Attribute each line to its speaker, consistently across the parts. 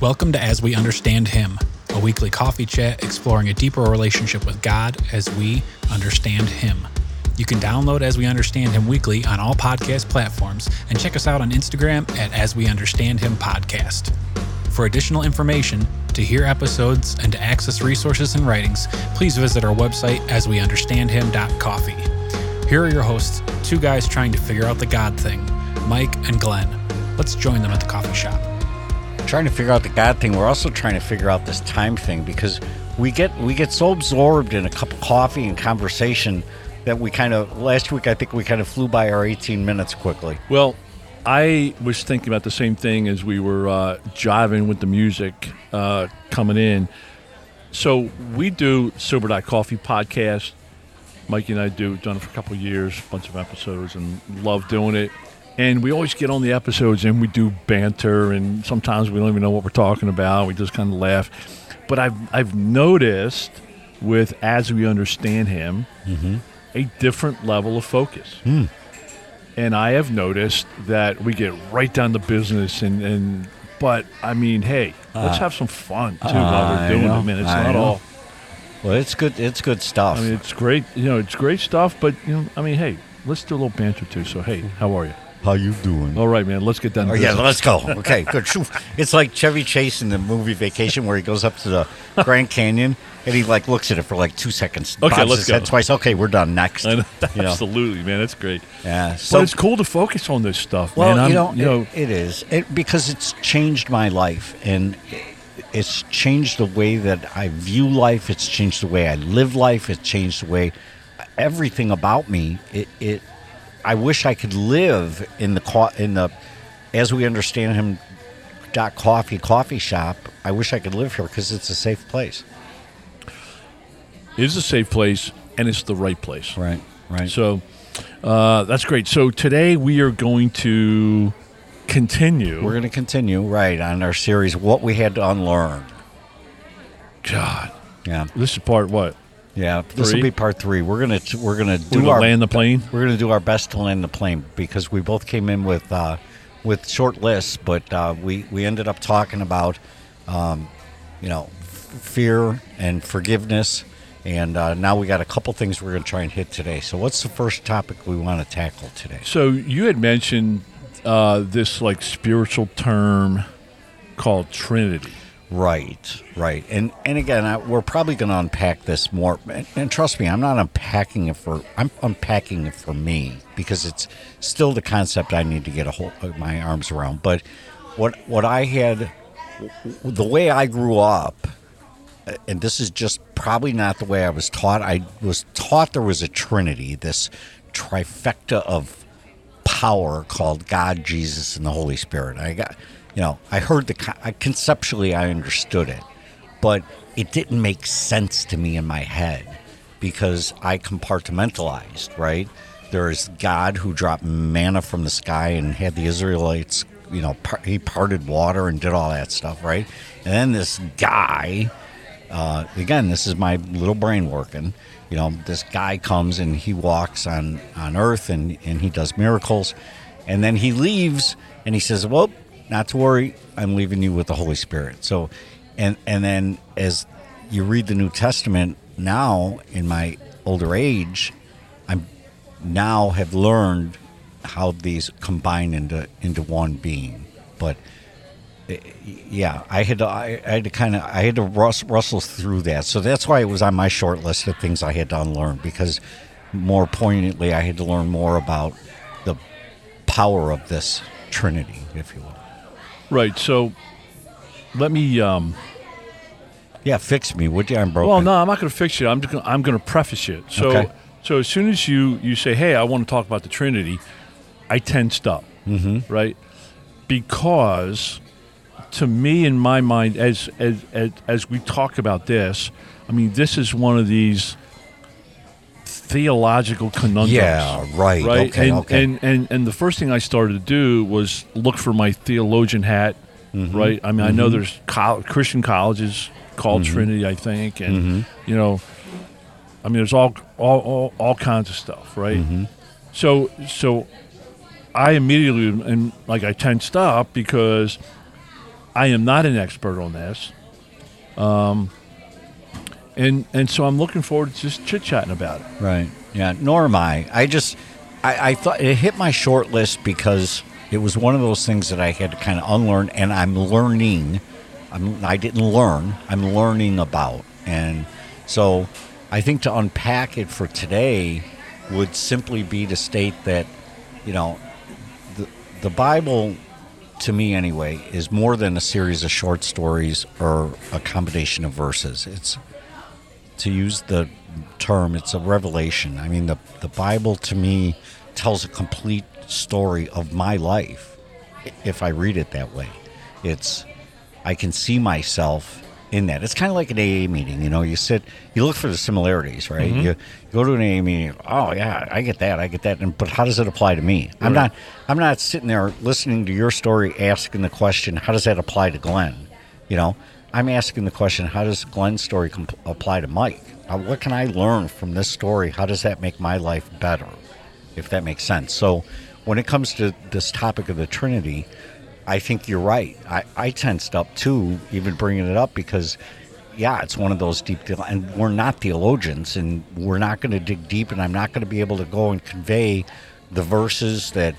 Speaker 1: Welcome to As We Understand Him, a weekly coffee chat exploring a deeper relationship with God as we understand Him. You can download As We Understand Him weekly on all podcast platforms and check us out on Instagram at As We Understand Him Podcast. For additional information, to hear episodes, and to access resources and writings, please visit our website asweunderstandhim.coffee. Here are your hosts, two guys trying to figure out the God thing, Mike and Glenn. Let's join them at the coffee shop.
Speaker 2: Trying to figure out the God thing. We're also trying to figure out this time thing because we get we get so absorbed in a cup of coffee and conversation that we kind of last week I think we kind of flew by our 18 minutes quickly.
Speaker 3: Well, I was thinking about the same thing as we were uh, jiving with the music uh, coming in. So we do Sober Dot Coffee podcast. Mikey and I do done it for a couple years, bunch of episodes, and love doing it. And we always get on the episodes and we do banter, and sometimes we don't even know what we're talking about. We just kind of laugh. But I've I've noticed with as we understand him, mm-hmm. a different level of focus hmm. and I have noticed that we get right down to business and, and but I mean, hey, let's ah. have some fun too while we're doing
Speaker 2: know,
Speaker 3: it. It's
Speaker 2: I
Speaker 3: not
Speaker 2: know.
Speaker 3: all.
Speaker 2: Well, it's good it's good stuff.
Speaker 3: I mean, it's great. You know, it's great stuff. But you know, I mean, hey, let's do a little banter too. So, hey, how are you?
Speaker 2: How you doing?
Speaker 3: All right, man. Let's get done.
Speaker 2: Oh yeah, let's go. Okay, good. It's like Chevy Chase in the movie Vacation, where he goes up to the Grand Canyon and he like looks at it for like two seconds.
Speaker 3: Okay, let's go.
Speaker 2: twice. Okay, we're done. Next.
Speaker 3: Know.
Speaker 2: You know.
Speaker 3: Absolutely, man. That's great.
Speaker 2: Yeah.
Speaker 3: but it's cool to focus on this stuff,
Speaker 2: Well,
Speaker 3: man. I'm,
Speaker 2: you know,
Speaker 3: you know,
Speaker 2: it, it is it, because it's changed my life, and it's changed the way that I view life. It's changed the way I live life. It's changed the way everything about me. It, it I wish I could live in the co- in the as we understand him. Dot coffee coffee shop. I wish I could live here because it's a safe place.
Speaker 3: it is a safe place and it's the right place.
Speaker 2: Right. Right.
Speaker 3: So uh, that's great. So today we are going to continue.
Speaker 2: we're going to continue right on our series. What we had to unlearn.
Speaker 3: God,
Speaker 2: Yeah.
Speaker 3: this is part what?
Speaker 2: Yeah, this will be part three. We're gonna we're gonna
Speaker 3: We're
Speaker 2: do
Speaker 3: gonna
Speaker 2: our
Speaker 3: land the plane.
Speaker 2: we're gonna do our best to land the plane because we both came in with uh, with short lists, but uh, we we ended up talking about um, you know f- fear and forgiveness, and uh, now we got a couple things we're gonna try and hit today. So, what's the first topic we want to tackle today?
Speaker 3: So you had mentioned uh, this like spiritual term called Trinity.
Speaker 2: Right, right, and and again, I, we're probably going to unpack this more. And, and trust me, I'm not unpacking it for I'm unpacking it for me because it's still the concept I need to get a hold of my arms around. But what what I had, the way I grew up, uh, and this is just probably not the way I was taught. I was taught there was a Trinity, this trifecta of power called God, Jesus, and the Holy Spirit. I got, you know, I heard the I, conceptually, I understood it, but it didn't make sense to me in my head because I compartmentalized. Right, there's God who dropped manna from the sky and had the Israelites, you know, par- he parted water and did all that stuff. Right, and then this guy uh, again, this is my little brain working. You know, this guy comes and he walks on, on earth and, and he does miracles. And then he leaves and he says, Well, not to worry, I'm leaving you with the Holy Spirit. So, and, and then as you read the New Testament now in my older age, I'm now have learned how these combine into, into one being. But eh, yeah, I had to, I, I had to kind of I had to rus- rustle through that. So that's why it was on my short list of things I had to unlearn because more poignantly, I had to learn more about the power of this Trinity, if you will.
Speaker 3: Right. So let me. Um,
Speaker 2: Yeah, fix me, would you? I'm broken.
Speaker 3: well, no, I'm not going to fix it. I'm just gonna, I'm going to preface it. So
Speaker 2: Okay.
Speaker 3: so as soon as you you say, "Hey, I want to talk about the Trinity," I tensed up. Mm-hmm. Right. Because to me, in my mind, as, as as as we talk about this, I mean, this is one of these theological conundrums.
Speaker 2: Yeah, right.
Speaker 3: right?
Speaker 2: Okay,
Speaker 3: and,
Speaker 2: okay.
Speaker 3: and and and the first thing I started to do was look for my theologian hat,
Speaker 2: Mm-hmm.
Speaker 3: right? I mean, I know there's col- Christian colleges called
Speaker 2: Mm-hmm.
Speaker 3: Trinity, I think, and you know, I mean, there's all all all, all kinds of stuff, right?
Speaker 2: Mm-hmm.
Speaker 3: So so I immediately and like I tensed up because I am not an expert on this. Um, and and so I'm looking forward to just chit chatting about it.
Speaker 2: Right. Yeah. Nor am I. I just, I, I thought it hit my short list because it was one of those things that I had to kind of unlearn, and I'm learning. I'm, I didn't learn. I'm learning about, and so I think to unpack it for today would simply be to state that, you know, the the Bible, to me anyway, is more than a series of short stories or a combination of verses. It's to use the term, it's a revelation. I mean, the, the Bible to me tells a complete story of my life if I read it that way. It's, I can see myself in that. It's kind of like an AA meeting. You know, you sit, you look for the similarities, right? Mm-hmm. You, you go to an AA meeting. Oh yeah, I get that. I get that. And but how does it apply to me? I'm not. I'm not sitting there listening to your story, asking the question, how does that apply to Glenn? You know, I'm asking the question, how does Glenn's story apply to Mike? Uh, what can I learn from this story? How does that make my life better? If that makes sense. So, when it comes to this topic of the Trinity, I think you're right. I, I tensed up too, even bringing it up because, yeah, it's one of those deep, deal- and we're not theologians, and we're not going to dig deep, and I'm not going to be able to go and convey the verses that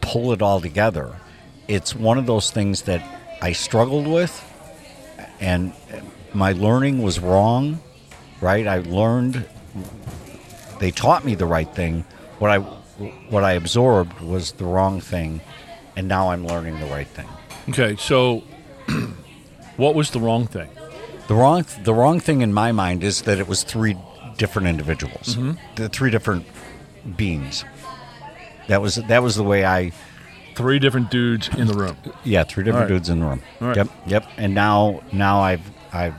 Speaker 2: pull it all together. It's one of those things that I struggled with, and my learning was wrong. Right, I learned. They taught me the right thing. What I what I absorbed was the wrong thing, and now I'm learning the right thing.
Speaker 3: Okay, so what was the wrong thing?
Speaker 2: The wrong the wrong thing in my mind is that it was three different individuals, mm-hmm. the three different beings. That was that was the way I
Speaker 3: Three different dudes in the room.
Speaker 2: yeah three different
Speaker 3: right.
Speaker 2: dudes in the room.
Speaker 3: Right.
Speaker 2: Yep, yep. And now now I've I've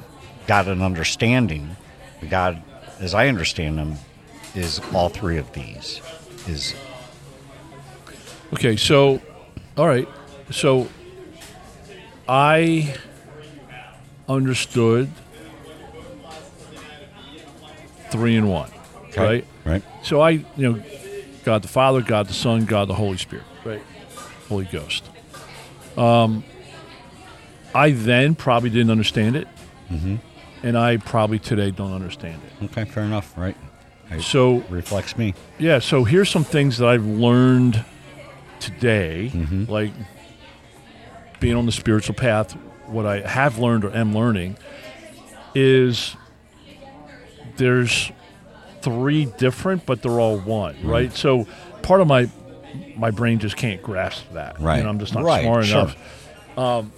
Speaker 2: got an understanding. God, as I understand them, is all three of these is
Speaker 3: Okay, so all right, so I understood three and one, right?
Speaker 2: right.
Speaker 3: So I, you know, God the Father, God the Son, God the Holy Spirit? Holy Ghost. Um, I then probably didn't understand it, mm-hmm. and I probably today don't understand it.
Speaker 2: Okay, fair enough. Right. It
Speaker 3: So
Speaker 2: reflects me.
Speaker 3: yeah, so here's some things that I've learned today, mm-hmm. like being on the spiritual path. What I have learned or am learning is there's three different, but they're all one, right? Mm-hmm. So part of my my brain just can't grasp that.
Speaker 2: Right.
Speaker 3: You know, I'm just not
Speaker 2: Right,
Speaker 3: smart
Speaker 2: sure.
Speaker 3: enough. Um,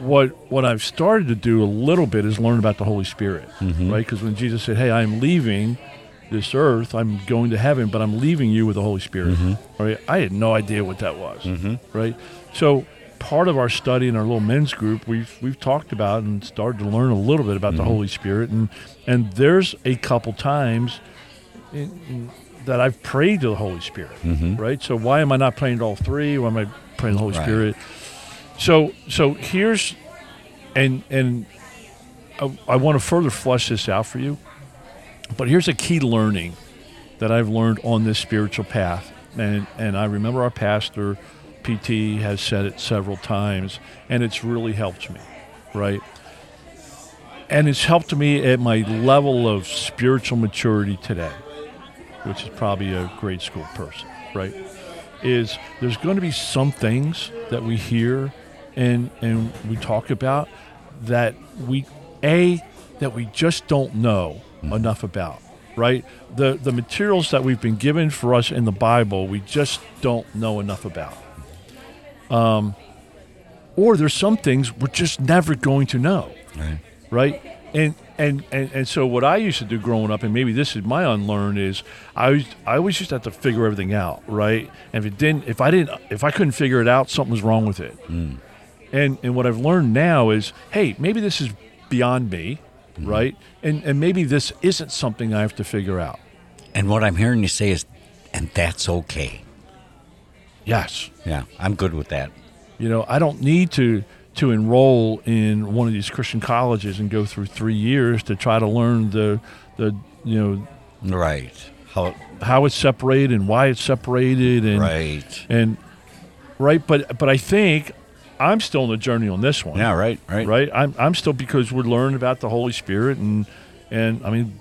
Speaker 3: what what I've started to do a little bit is learn about the Holy Spirit,
Speaker 2: Mm-hmm.
Speaker 3: right? Because when Jesus said, "Hey, I'm leaving this earth, I'm going to heaven, but I'm leaving you with the Holy Spirit,"
Speaker 2: Mm-hmm.
Speaker 3: right? I had no idea what that was, right? So part of our study in our little men's group, we've we've talked about and started to learn a little bit about the
Speaker 2: Mm-hmm.
Speaker 3: Holy Spirit, and and there's a couple times in, in- that I've prayed to the Holy Spirit, mm-hmm. right? So why am I not praying to all three? Why am I praying to the Holy
Speaker 2: Right.
Speaker 3: Spirit? So so here's and and I, I want to further flesh this out for you. But here's a key learning that I've learned on this spiritual path, and and I remember our pastor, PT, has said it several times, and it's really helped me, right? And it's helped me at my level of spiritual maturity today, which is probably a grade school person, right? Is there's going to be some things that we hear and and we talk about that we a that we just don't know enough about, right? The the materials that we've been given for us in the Bible, we just don't know enough about. Um, or there's some things we're just never going to know
Speaker 2: Right.
Speaker 3: right? And, and and and so what I used to do growing up, and maybe this is my unlearn, is I was I always just have to figure everything out, right? And if it didn't, if I didn't, if I couldn't figure it out, something was wrong with it. Hmm. And and what I've learned now is, hey, maybe this is beyond me, hmm. right? And and maybe this isn't something I have to figure out.
Speaker 2: And what I'm hearing you say is, and that's okay.
Speaker 3: Yes,
Speaker 2: Yeah, I'm good with that.
Speaker 3: you know, I don't need to to enroll in one of these Christian colleges and go through three years to try to learn the the you know
Speaker 2: Right. How?
Speaker 3: how it's separated and why it's separated and
Speaker 2: Right.
Speaker 3: and right but but I think I'm still on the journey on this one.
Speaker 2: Yeah, right, right,
Speaker 3: right. I'm I'm still because we're learning about the Holy Spirit and and I mean,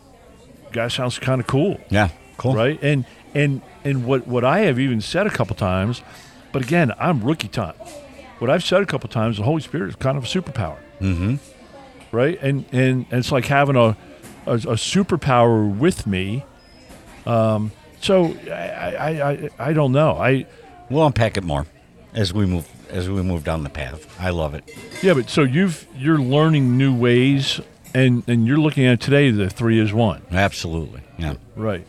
Speaker 3: guy sounds kind of cool,
Speaker 2: Yeah, cool.
Speaker 3: right? And and and what what I have even said a couple times, but again, I'm rookie time. What I've said a couple times, the Holy Spirit is kind of a superpower,
Speaker 2: Mm-hmm.
Speaker 3: right? And and, and it's like having a, a a superpower with me. Um, so I, I I I don't know. I
Speaker 2: We'll unpack it more as we move as we move down the path. I love it.
Speaker 3: yeah, but so you've you're learning new ways, and and you're looking at today the three is one.
Speaker 2: Absolutely. Yeah.
Speaker 3: Right.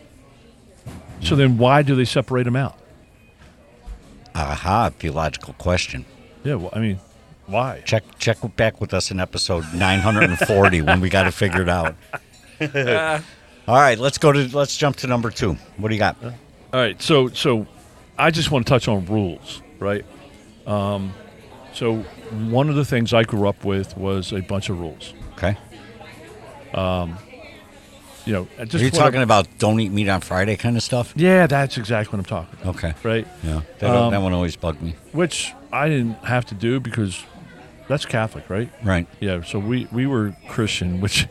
Speaker 3: So then, why do they separate them out?
Speaker 2: Aha, theological question.
Speaker 3: Yeah, well, I mean, why?
Speaker 2: Check check back with us in episode 940 when we got it figured out. All right, let's go to let's jump to number 2. What do you got?
Speaker 3: All right, so so I just want to touch on rules, right? Um, so one of the things I grew up with was a bunch of rules.
Speaker 2: Okay.
Speaker 3: Um, You know, just
Speaker 2: Are you
Speaker 3: what I-
Speaker 2: talking about don't eat meat on Friday kind of stuff?
Speaker 3: Yeah, that's exactly what I'm talking. about,
Speaker 2: Okay.
Speaker 3: Right,
Speaker 2: Yeah. That,
Speaker 3: Um,
Speaker 2: that one always bugged me.
Speaker 3: which I didn't have to do because that's Catholic, right?
Speaker 2: Right.
Speaker 3: Yeah, so we we were Christian, which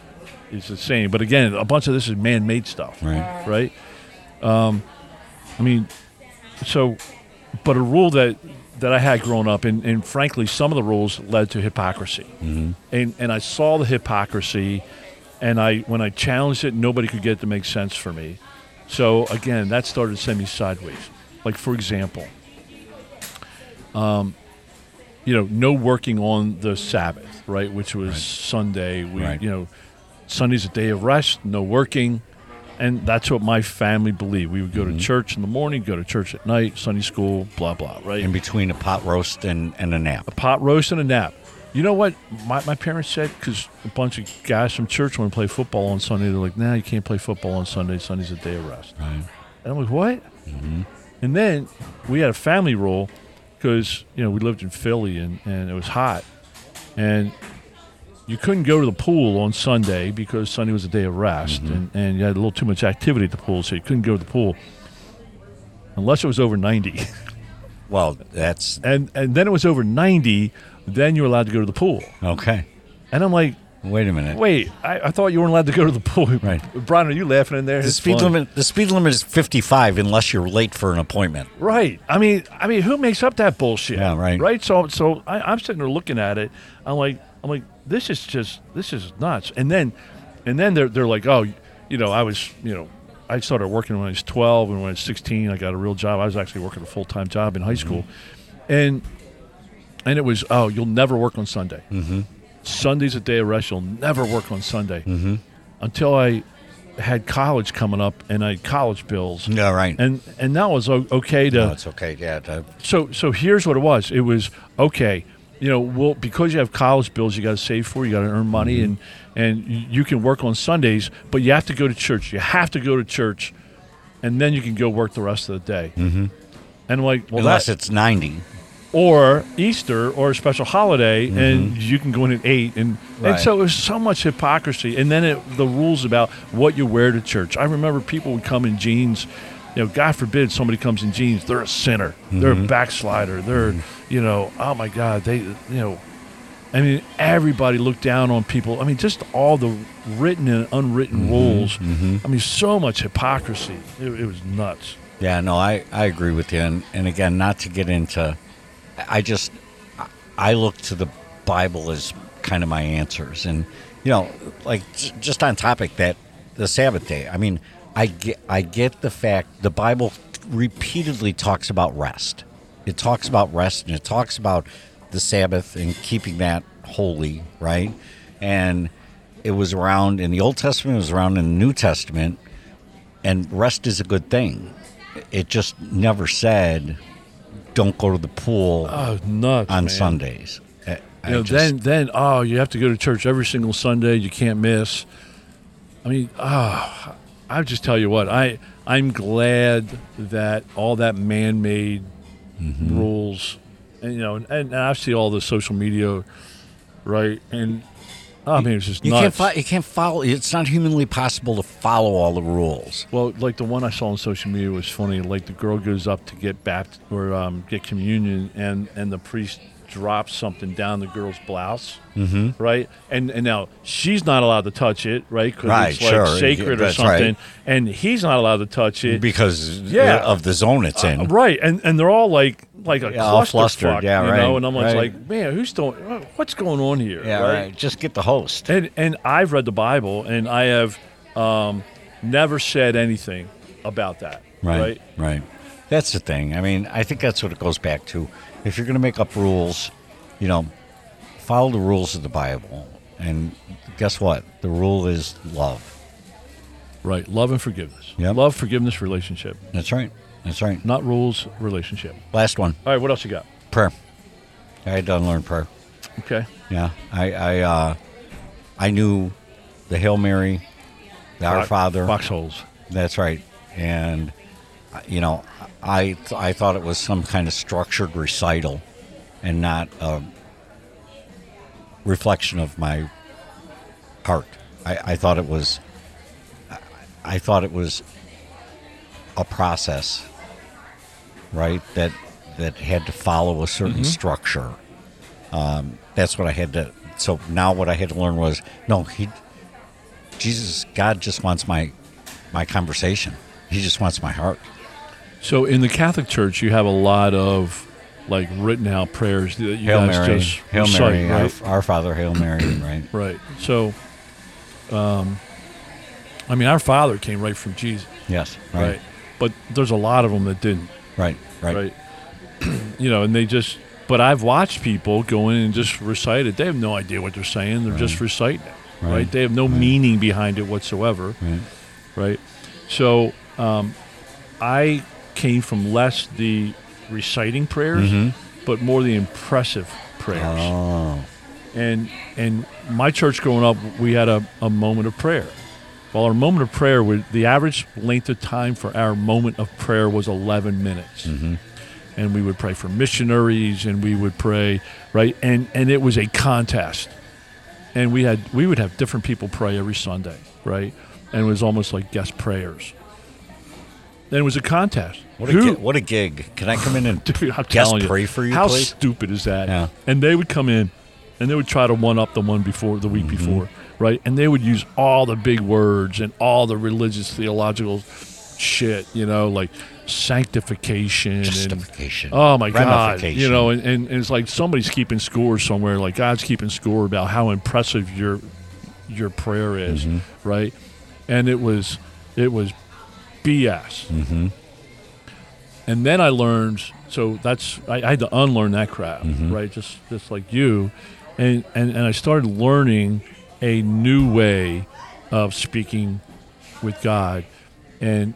Speaker 3: is the same. But again, a bunch of this is man-made stuff.
Speaker 2: Right.
Speaker 3: right? Um, I mean, so, but a rule that that I had growing up, and, and frankly, some of the rules led to hypocrisy, mm-hmm. and and I saw the hypocrisy, and I when I challenged it, nobody could get it to make sense for me. So again, that started to send me sideways. Like for example, um, you know, no working on the Sabbath, right? Which was
Speaker 2: Right.
Speaker 3: Sunday. We,
Speaker 2: Right.
Speaker 3: you know, Sunday's a day of rest, no working. And that's what my family believed. We would go
Speaker 2: Mm-hmm.
Speaker 3: to church in the morning, go to church at night, Sunday school, blah, blah, right?
Speaker 2: In between a pot roast and, and a nap.
Speaker 3: A pot roast and a nap. You know what my, my parents said? Because a bunch of guys from church want to play football on Sunday. They're like, nah, you can't play football on Sunday. Sunday's a day of rest.
Speaker 2: Right.
Speaker 3: And I'm like, what? And then we had a family rule because, you know, we lived in Philly and, and it was hot. And you couldn't go to the pool on Sunday because Sunday was a day of rest. Mm-hmm. And, and you had a little too much activity at the pool, so you couldn't go to the pool unless it was over 90.
Speaker 2: Well, that's
Speaker 3: and, and then it was over 90, then you were allowed to go to the pool.
Speaker 2: okay.
Speaker 3: And I'm like,
Speaker 2: Wait a minute.
Speaker 3: wait, I, I thought you weren't allowed to go to the pool.
Speaker 2: Right.
Speaker 3: Brian, are you laughing in there?
Speaker 2: The
Speaker 3: It's
Speaker 2: speed
Speaker 3: fun.
Speaker 2: limit the speed limit is 55 unless you're late for an appointment.
Speaker 3: Right. I mean, I mean, who makes up that bullshit?
Speaker 2: Yeah, right.
Speaker 3: Right. So, so I, I'm sitting there looking at it. I'm like, I'm like, this is just, this is nuts. And then, and then they're they're like, oh, you know, I was, you know, I started working when I was 12, and when I was 16, I got a real job. I was actually working a full time job in high school, and and it was, oh, you'll never work on Sunday. Mm-hmm. Sunday's a day of rest. You'll never work on Sunday
Speaker 2: Mm-hmm.
Speaker 3: until I had college coming up, and I had college bills.
Speaker 2: Yeah, right.
Speaker 3: And and that was okay to
Speaker 2: no, it's okay. Yeah. that-
Speaker 3: so so here's what it was. It was okay. You know, well, because you have college bills, you got to save for. You got to earn money, and and you can work on Sundays, but you have to go to church. You have to go to church, and then you can go work the rest of the day. Mm-hmm. And like, well,
Speaker 2: unless
Speaker 3: that,
Speaker 2: it's 90.
Speaker 3: Or Easter or a special holiday, and mm-hmm. you can go in at eight, and and so it was so much hypocrisy. And then it, the rules about what you wear to church. I remember people would come in jeans. You know, God forbid somebody comes in jeans. They're a sinner. They're a mm-hmm. backslider. They're, mm-hmm. you know, oh my God, they, you know, I mean, everybody looked down on people. I mean, just all the written and unwritten rules. I mean, so much hypocrisy. It, it was nuts.
Speaker 2: Yeah, no, I, I agree with you. And, and again, not to get into, I just, I look to the Bible as kind of my answers. And, you know, like just on topic that the Sabbath day, I mean, I get, I get the fact the Bible repeatedly talks about rest. It talks about rest and it talks about the Sabbath and keeping that holy, right? And it was around in the Old Testament, it was around in the New Testament and rest is a good thing. It just never said don't go to the pool
Speaker 3: Oh, nuts
Speaker 2: on
Speaker 3: man.
Speaker 2: Sundays. I- I
Speaker 3: You know,
Speaker 2: just-
Speaker 3: then then oh, you have to go to church every single Sunday. You can't miss. I mean, ah, I just tell you what, I I'm glad that all that man-made
Speaker 2: Mm-hmm.
Speaker 3: rules, and you know, and, and I see all the social media, right? And I mean, it's just
Speaker 2: you can't
Speaker 3: nuts.
Speaker 2: fo- you can't follow. It's not humanly possible to follow all the rules.
Speaker 3: Well, like the one I saw on social media was funny. Like the girl goes up to get bapt or um, get communion, and and the priest drops something down the girl's blouse, mm-hmm. right? And and now she's not allowed to touch it, right? Because
Speaker 2: Right,
Speaker 3: it's like
Speaker 2: sure.
Speaker 3: sacred or
Speaker 2: That's
Speaker 3: something,
Speaker 2: right.
Speaker 3: and he's not allowed to touch it,
Speaker 2: because
Speaker 3: Yeah.
Speaker 2: of the zone it's in.
Speaker 3: Uh, right? And and they're all like like a
Speaker 2: Yeah, all
Speaker 3: clusterfuck,
Speaker 2: flustered, yeah,
Speaker 3: you
Speaker 2: right,
Speaker 3: know. And I'm
Speaker 2: right.
Speaker 3: like, man, who's doing? What's going on here?
Speaker 2: yeah, right. Just get the host.
Speaker 3: And and I've read the Bible, and I have um, never said anything about that,
Speaker 2: Right,
Speaker 3: right?
Speaker 2: right. That's the thing. I mean, I think that's what it goes back to. If you're going to make up rules, you know, follow the rules of the Bible. And guess what? The rule is love.
Speaker 3: Right. Love and forgiveness.
Speaker 2: Yep.
Speaker 3: Love, forgiveness, relationship.
Speaker 2: That's right. That's right.
Speaker 3: Not rules, relationship.
Speaker 2: Last one
Speaker 3: All right. What else you got?
Speaker 2: prayer. I had to unlearn prayer.
Speaker 3: Okay.
Speaker 2: Yeah. I, I, uh, I knew the Hail Mary, the Our Father.
Speaker 3: Foxholes.
Speaker 2: That's right. And uh, you know, I I thought it was some kind of structured recital, and not a reflection of my heart. I, I thought it was. I thought it was a process, right? That that had to follow a certain structure. Um, that's what I had to. So now what I had to learn was no, he, Jesus, God just wants my my conversation. He just wants my heart.
Speaker 3: So in the Catholic Church, you have a lot of like written out prayers that you
Speaker 2: Hail
Speaker 3: guys
Speaker 2: Mary,
Speaker 3: just
Speaker 2: Hail
Speaker 3: recite,
Speaker 2: Mary,
Speaker 3: right?
Speaker 2: our, our Father, Hail Mary, right?
Speaker 3: Right. So, um, I mean, our Father came right from Jesus,
Speaker 2: Yes,
Speaker 3: right?
Speaker 2: right,
Speaker 3: But there's a lot of them that didn't,
Speaker 2: right, right,
Speaker 3: right? you know, and they just. But I've watched people go in and just recite it. They have no idea what they're saying. They're just reciting it, right?
Speaker 2: Right.
Speaker 3: They have no meaning behind it whatsoever,
Speaker 2: right.
Speaker 3: right? So, um, I came from less the reciting prayers, but more the impressive prayers.
Speaker 2: Oh,
Speaker 3: and and my church growing up, we had a, a moment of prayer. Well, our moment of prayer, the average length of time for our moment of prayer was 11 minutes. Mm-hmm. And we would pray for missionaries, and we would pray, right? And and it was a contest, and we had we would have different people pray every Sunday, right? And it was almost like guest prayers. And it was a contest.
Speaker 2: what a
Speaker 3: Who-
Speaker 2: gi- what a gig! Can I come in and
Speaker 3: Dude,
Speaker 2: guest
Speaker 3: telling you,
Speaker 2: pray for you,
Speaker 3: How
Speaker 2: please?
Speaker 3: stupid is that?
Speaker 2: Yeah.
Speaker 3: And they would come in, and they would try to one up the one before the week
Speaker 2: Mm-hmm.
Speaker 3: before, right? And they would use all the big words and all the religious theological shit, you know, like sanctification and
Speaker 2: Justification.
Speaker 3: oh my god, you know, and, and it's like somebody's keeping score somewhere, like God's keeping score about how impressive your your prayer is,
Speaker 2: Mm-hmm.
Speaker 3: right? And it was it was BS.
Speaker 2: Mm-hmm.
Speaker 3: And then I learned. So that's I, I had to unlearn that crap,
Speaker 2: Mm-hmm.
Speaker 3: right? Just just like you, and, and and I started learning a new way of speaking with God, and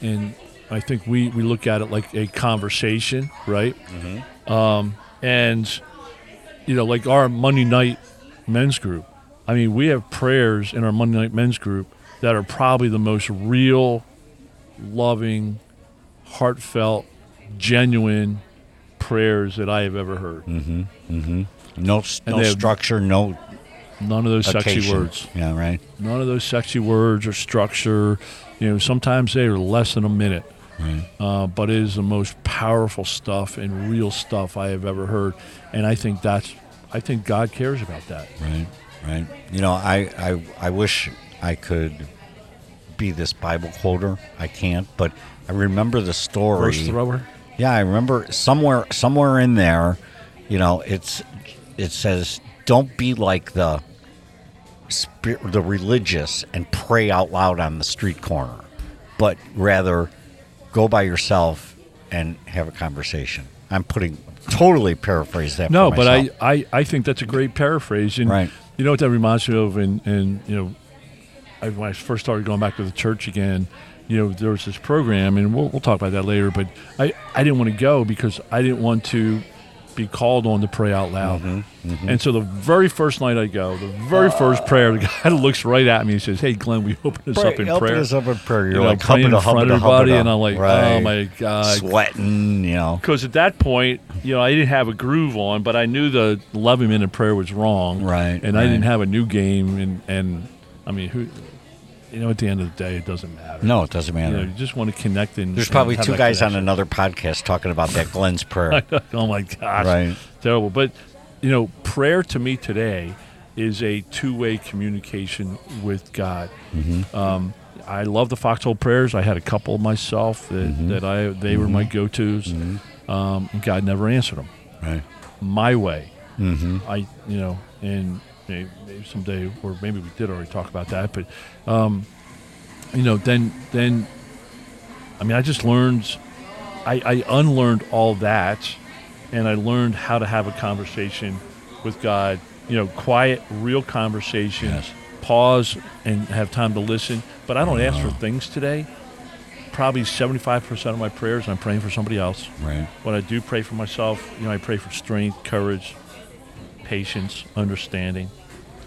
Speaker 3: and I think we we look at it like a conversation, right? Mm-hmm. Um, and you know, like our Monday night men's group. I mean, we have prayers in our Monday night men's group that are probably the most real, loving, heartfelt, genuine prayers that I have ever heard.
Speaker 2: no s-
Speaker 3: and
Speaker 2: no structure, no
Speaker 3: None of those sexy words.
Speaker 2: Yeah, right.
Speaker 3: None of those sexy words or structure. You know, sometimes they are less than a minute.
Speaker 2: Right.
Speaker 3: Uh, but it is the most powerful stuff and real stuff I have ever heard, and I think that's, I think God cares about that.
Speaker 2: Right, right. You know, I, I, I wish I could be this Bible quoter. I can't, but I remember the story.
Speaker 3: Verse thrower.
Speaker 2: Yeah, I remember somewhere, somewhere in there. You know, it's it says, "Don't be like the the religious and pray out loud on the street corner, but rather go by yourself and have a conversation." I'm putting totally paraphrase that.
Speaker 3: No, but I. I, I think that's a great paraphrase. And
Speaker 2: Right.
Speaker 3: you know what that reminds me of? And, and you know, I, when I first started going back to the church again, you know, there was this program, and we'll, we'll talk about that later. But I, I didn't want to go because I didn't want to be called on to pray out loud.
Speaker 2: Mm-hmm,
Speaker 3: And so the very first night I go, the very first prayer, the guy looks right at me and says, "Hey, Glenn, we open this up in
Speaker 2: open
Speaker 3: prayer."
Speaker 2: us up in prayer. You're
Speaker 3: You know,
Speaker 2: like
Speaker 3: praying in front of everybody, and I'm like, "Oh my god,
Speaker 2: sweating. You know,
Speaker 3: because at that point, you know, I didn't have a groove on, but I knew the 11 minute prayer was wrong.
Speaker 2: Right,
Speaker 3: And I didn't have a new game. And, and I mean, who, you know, at the end of the day, it doesn't matter.
Speaker 2: No, it doesn't
Speaker 3: You,
Speaker 2: matter.
Speaker 3: know, you just want to connect and
Speaker 2: There's
Speaker 3: and
Speaker 2: probably two guys on another podcast talking about that Glenn's prayer.
Speaker 3: oh my gosh,
Speaker 2: Right.
Speaker 3: terrible. But you know, prayer to me today is a two-way communication with God.
Speaker 2: Mm-hmm.
Speaker 3: Um, I love the foxhole prayers. I had a couple myself that,
Speaker 2: Mm-hmm.
Speaker 3: that I they were my go-tos. Um, God never answered them
Speaker 2: Right.
Speaker 3: my way.
Speaker 2: Mm-hmm.
Speaker 3: I you know, and maybe, maybe someday, or maybe we did already talk about that, but um, you know, then then, I mean, I just learned, I, I unlearned all that, and I learned how to have a conversation with God. You know, quiet, real conversation.
Speaker 2: Yes.
Speaker 3: Pause and have time to listen. But I don't ask for things today. Probably seventy-five percent of my prayers, I'm praying for somebody else.
Speaker 2: Right.
Speaker 3: When I do pray for myself, you know, I pray for strength, courage, patience, understanding.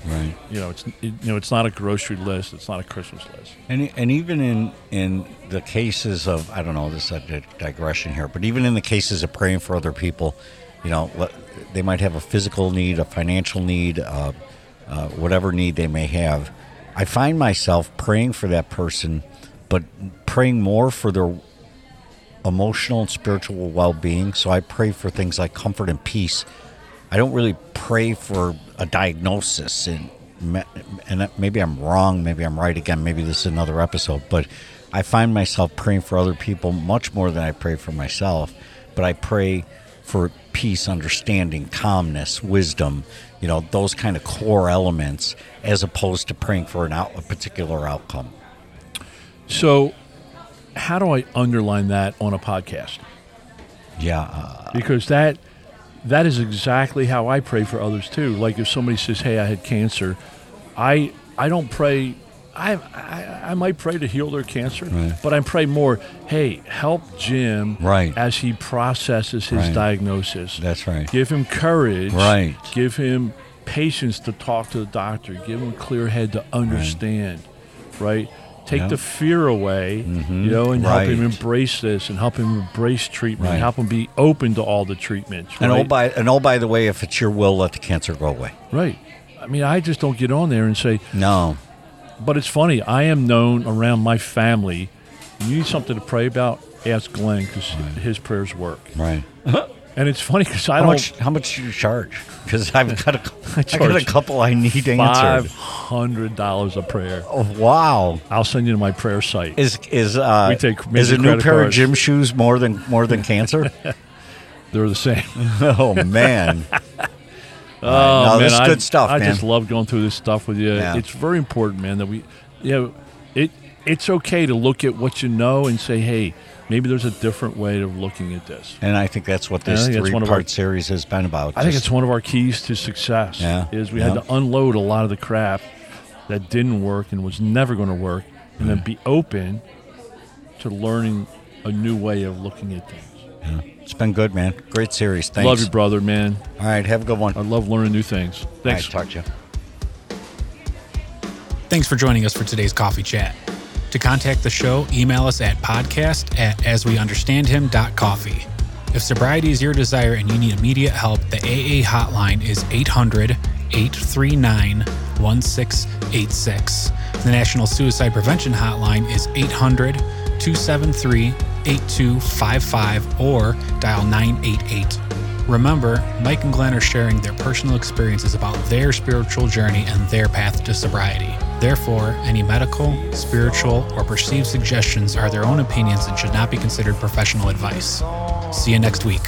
Speaker 2: Right.
Speaker 3: You know, it's it, you know, it's not a grocery list. It's not a Christmas list.
Speaker 2: And and even in in the cases of I don't know this is a digression here, but even in the cases of praying for other people, you know, they might have a physical need, a financial need, uh, uh, whatever need they may have. I find myself praying for that person, but praying more for their emotional and spiritual well-being. So I pray for things like comfort and peace. I don't really pray for a diagnosis and and maybe I'm wrong, maybe I'm right again, maybe this is another episode, but I find myself praying for other people much more than I pray for myself, but I pray for peace, understanding, calmness, wisdom, you know, those kind of core elements as opposed to praying for an out, a particular outcome.
Speaker 3: So, how do I underline that on a podcast?
Speaker 2: Yeah, uh,
Speaker 3: Because that that is exactly how I pray for others too. Like if somebody says, "Hey, I had cancer," I I don't pray. I I, I might pray to heal their cancer,
Speaker 2: Right.
Speaker 3: but I pray more. Hey, help Jim
Speaker 2: Right.
Speaker 3: as he processes his
Speaker 2: Right.
Speaker 3: diagnosis.
Speaker 2: that's right.
Speaker 3: Give him courage.
Speaker 2: Right.
Speaker 3: Give him patience to talk to the doctor. Give him a clear head to understand. Right. Take
Speaker 2: Yeah.
Speaker 3: the fear away, mm-hmm. you know, and help him embrace this, and help him embrace treatment.
Speaker 2: Right.
Speaker 3: Help him be open to all the treatments.
Speaker 2: And
Speaker 3: right?
Speaker 2: oh by and oh by the way, if it's your will, let the cancer go away.
Speaker 3: right. I mean, I just don't get on there and say,
Speaker 2: No,
Speaker 3: but it's funny. I am known around my family. You need something to pray about? Ask Glenn because his prayers work.
Speaker 2: right.
Speaker 3: And it's funny because I
Speaker 2: How
Speaker 3: don't.
Speaker 2: much? How much do you charge? Because I've got a, I got a couple I need
Speaker 3: Five
Speaker 2: answered.
Speaker 3: hundred dollars a prayer.
Speaker 2: Oh, wow.
Speaker 3: I'll send you to my prayer site.
Speaker 2: Is is uh
Speaker 3: We take
Speaker 2: is a new pair of gym shoes more than more than cancer?
Speaker 3: They're the same.
Speaker 2: oh man.
Speaker 3: Oh
Speaker 2: no,
Speaker 3: man,
Speaker 2: this is
Speaker 3: I,
Speaker 2: good stuff,
Speaker 3: I
Speaker 2: man.
Speaker 3: just love going through this stuff with you.
Speaker 2: Yeah.
Speaker 3: It's very important, man. That we, you know, it it's okay to look at what you know and say, hey, maybe there's a different way of looking at this.
Speaker 2: And I think that's what this
Speaker 3: think that's
Speaker 2: three
Speaker 3: one of our-
Speaker 2: part series has been about.
Speaker 3: I think it's one of our keys to success.
Speaker 2: Yeah,
Speaker 3: is we
Speaker 2: yeah.
Speaker 3: had to unload a lot of the crap that didn't work and was never going to work, and then be open to learning a new way of looking at things. Yeah.
Speaker 2: it's been good, man. Great series. Thanks.
Speaker 3: Love you, brother, man.
Speaker 2: All right, have a good one.
Speaker 3: I love learning new things.
Speaker 2: All right,
Speaker 3: Thanks.
Speaker 2: talk to you.
Speaker 1: Thanks for joining us for today's coffee chat. To contact the show, email us at podcast at asweunderstandhim.coffee. If sobriety is your desire and you need immediate help, the AA hotline is 800 839 1686. The National Suicide Prevention Hotline is 800 273 8255 or dial 988. Remember, Mike and Glenn are sharing their personal experiences about their spiritual journey and their path to sobriety. Therefore, any medical, spiritual, or perceived suggestions are their own opinions and should not be considered professional advice. See you next week.